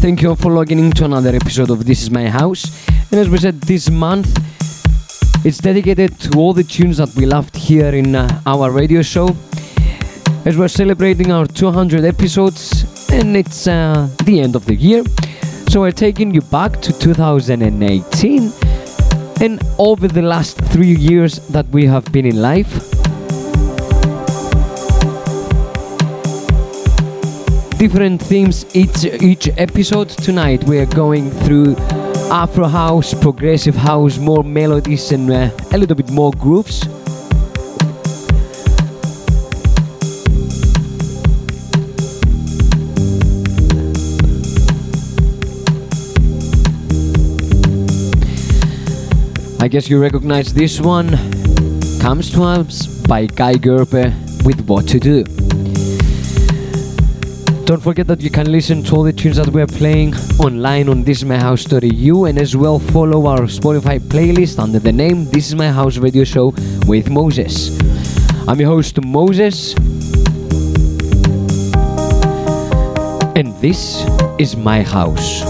Thank you all for logging into another episode of This Is My House. And as we said, this month it's dedicated to all the tunes that we loved here in uh, our radio show. As we're celebrating our 200 episodes, and it's uh, the end of the year. So we're taking you back to 2018 and over the last three years that we have been in life. Different themes each each episode. Tonight we are going through Afro house, progressive house, more melodies and uh, a little bit more grooves. I guess you recognize this one. Comes to us by Guy Gerber with What to Do. Don't forget that you can listen to all the tunes that we're playing online on This Is My House thisismyhouse.eu and as well follow our Spotify playlist under the name This Is My House Radio Show with Moses. I'm your host Moses. And this is my house.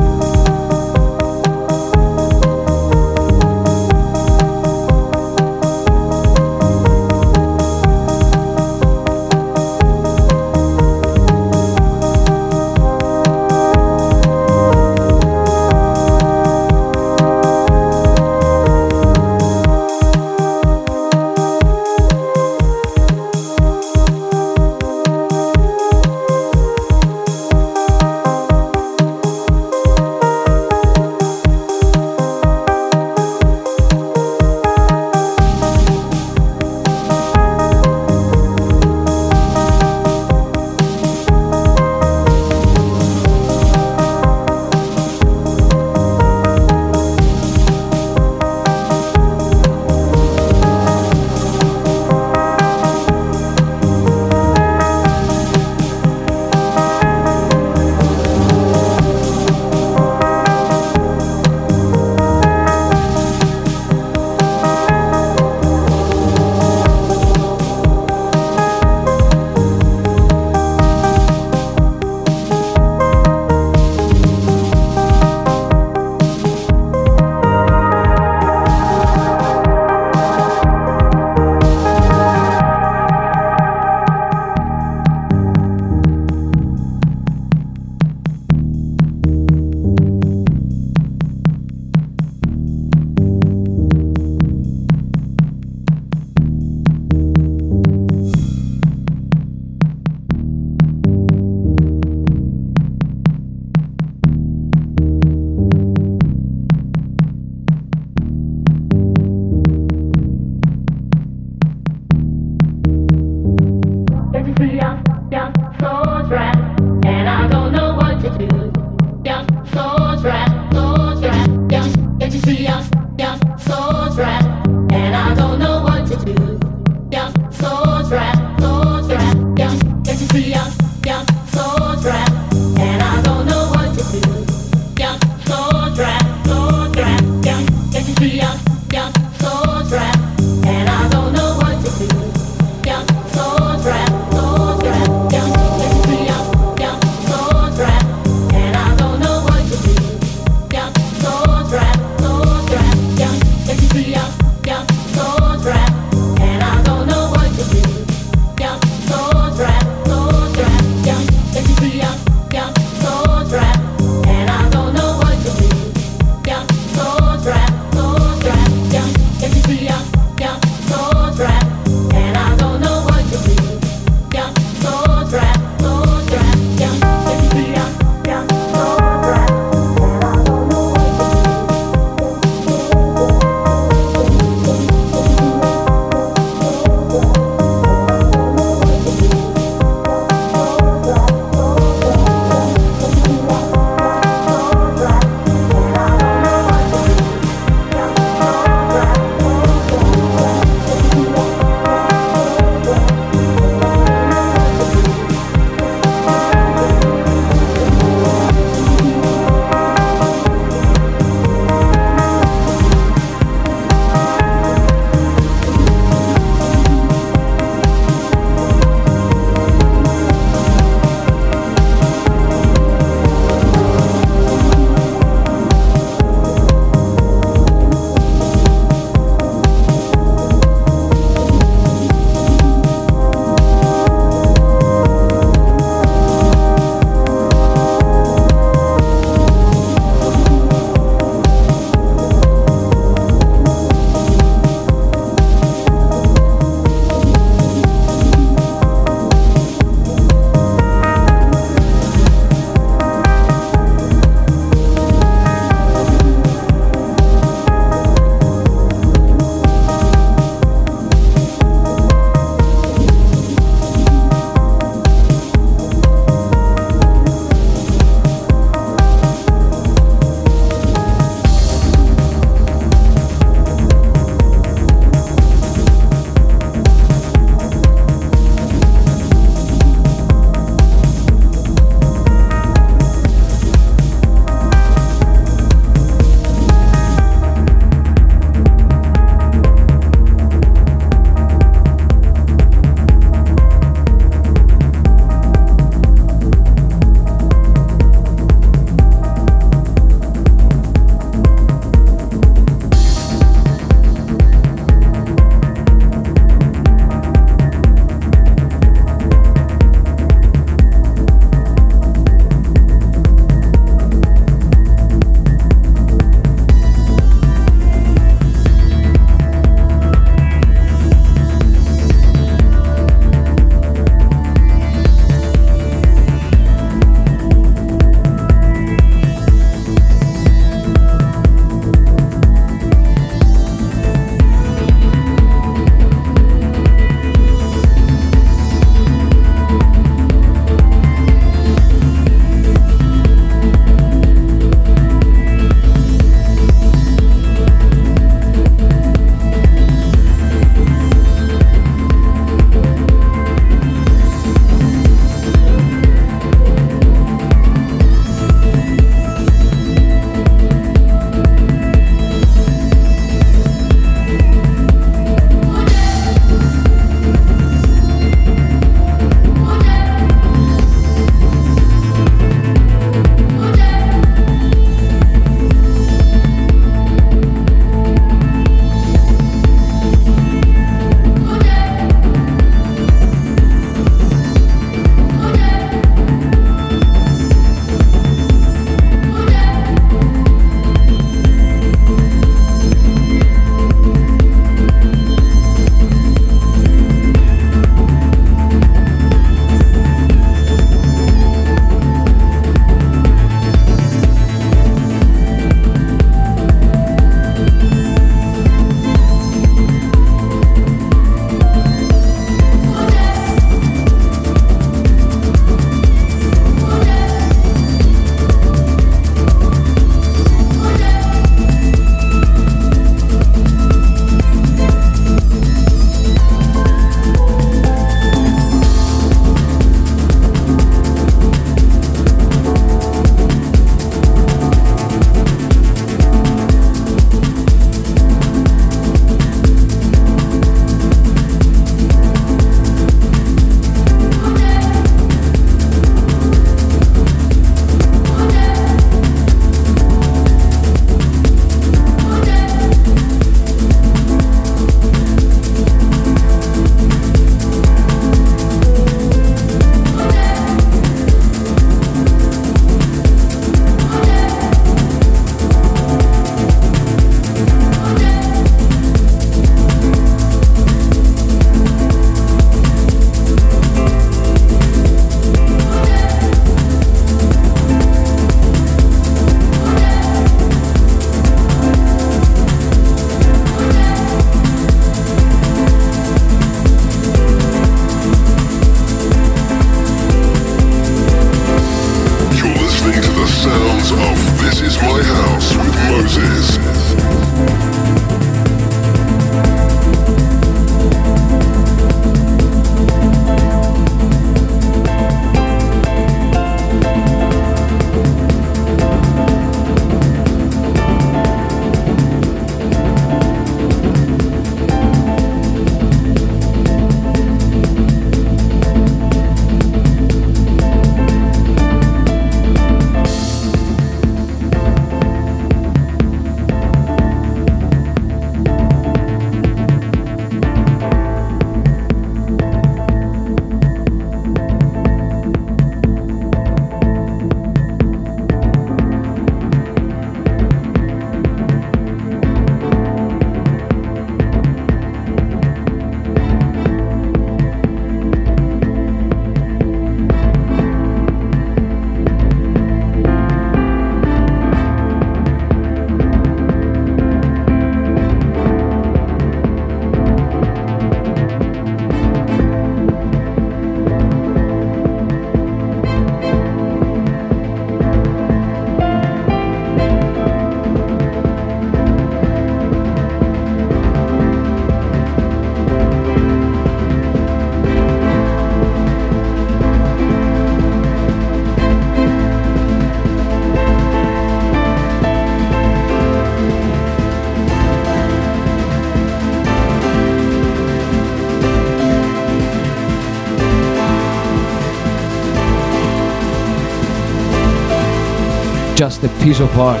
Just a piece of art.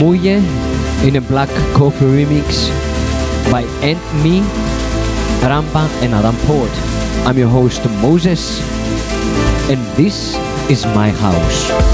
Muye in a Black Coffee remix by End Me, Rampa and Adam Port. I'm your host Moses and this is my house.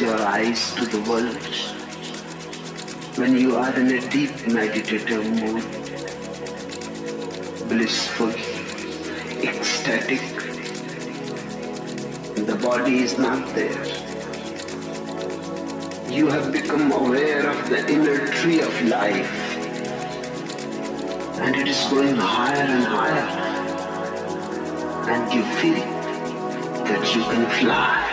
Your eyes to the world when you are in a deep meditative mood, blissful, ecstatic. The body is not there. You have become aware of the inner tree of life and it is going higher and higher and you feel that you can fly.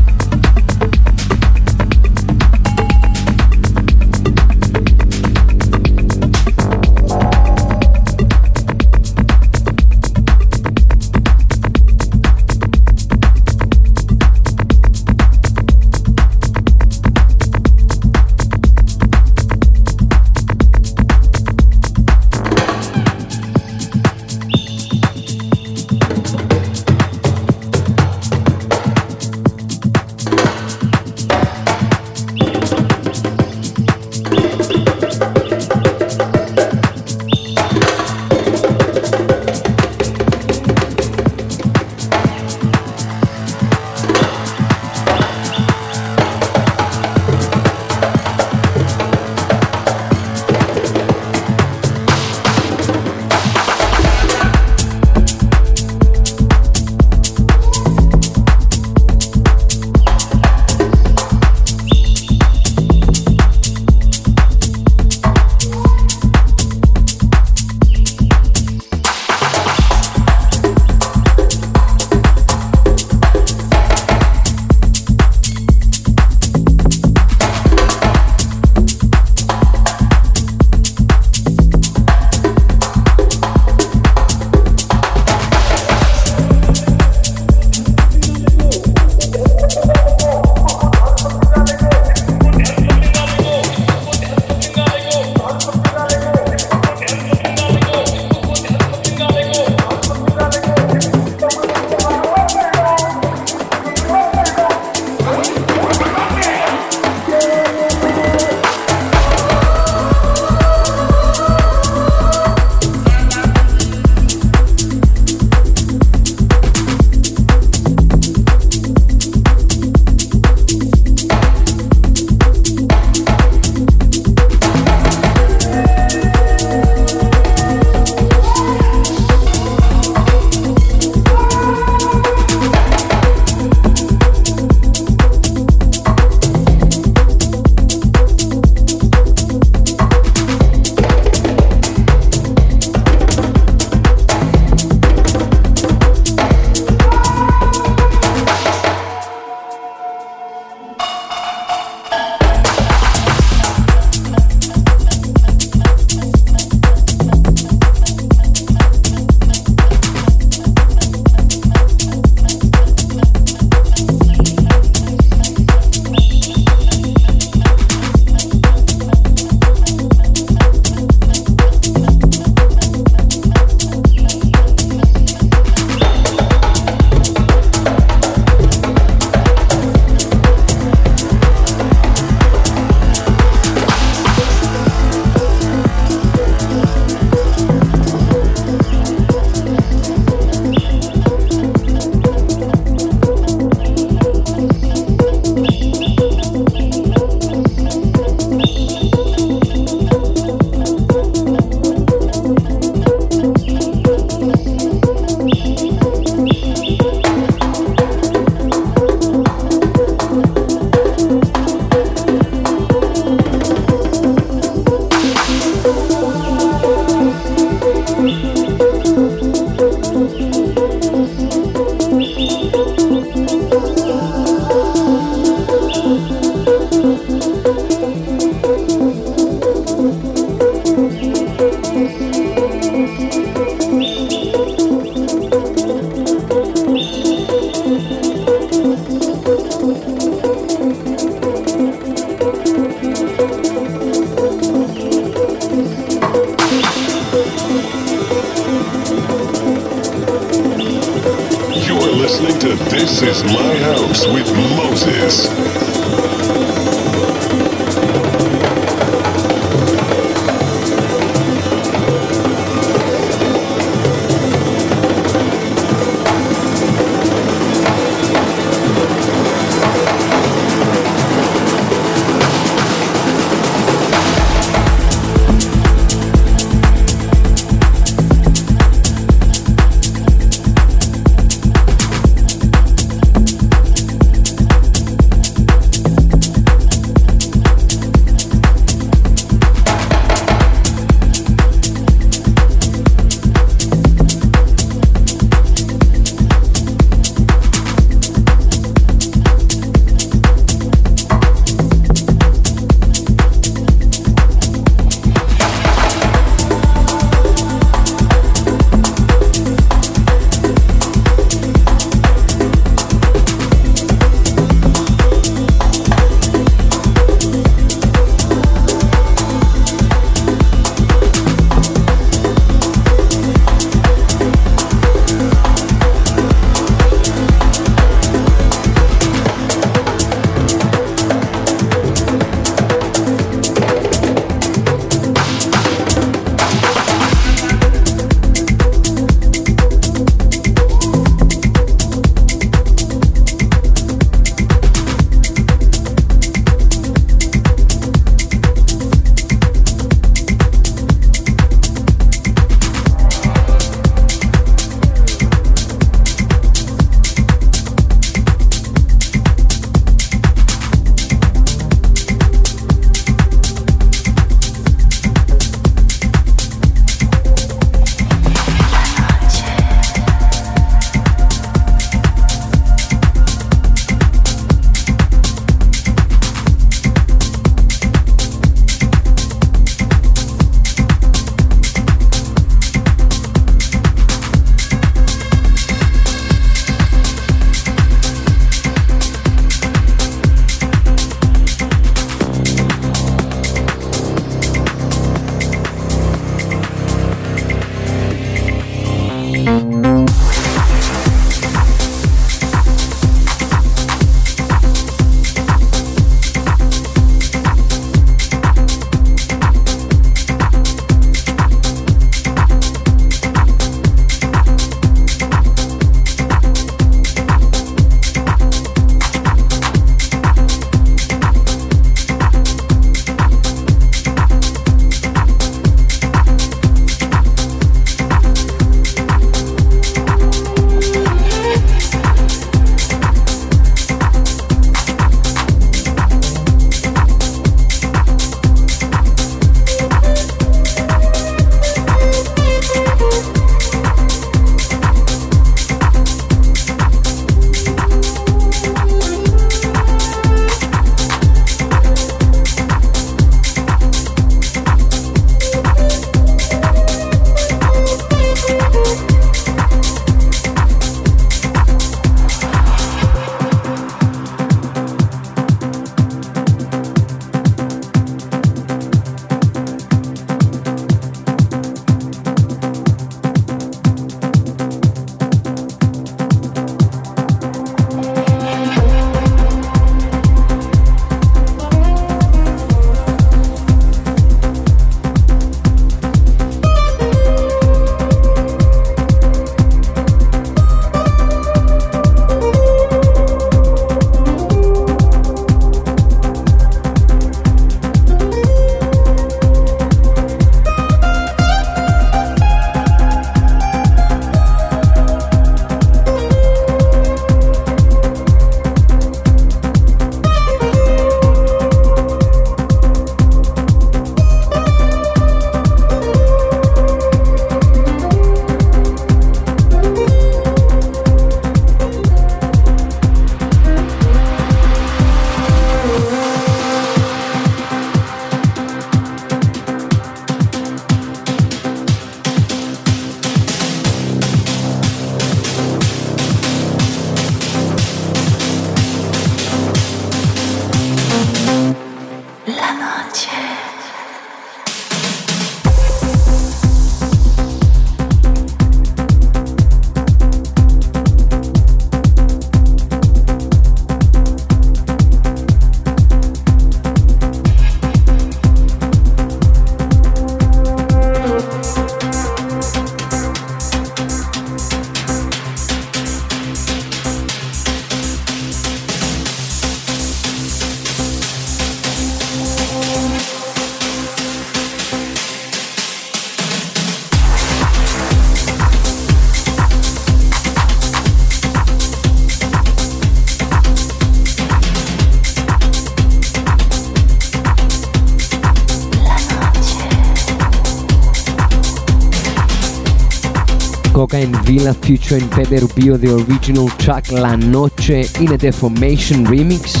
Villa featuring Pepe Rubio, the original track La Noche in a Deformation remix.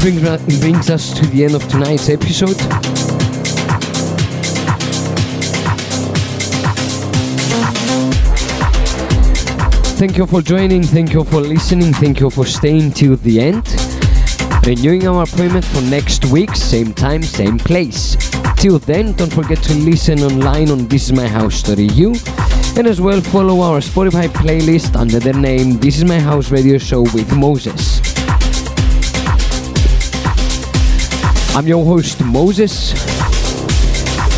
Brings, brings us to the end of tonight's episode. Thank you for joining, thank you for listening, thank you for staying till the end. Renewing our appointment for next week, same time, same place. Till then, don't forget to listen online on thisismyhouse.eu and as well follow our Spotify playlist under the name This Is My House Radio Show with Moses. I'm your host Moses,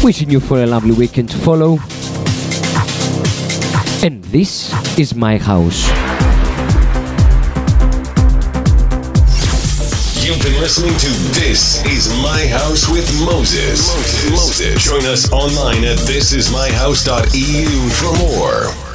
wishing you for a lovely weekend to follow. And this is my house. Listening to This Is My House with Moses. Moses. Moses. Join us online at thisismyhouse.eu for more.